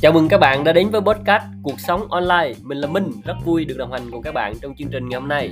Chào mừng các bạn đã đến với podcast Cuộc sống online. Mình là Minh, rất vui được đồng hành cùng các bạn trong chương trình ngày hôm nay.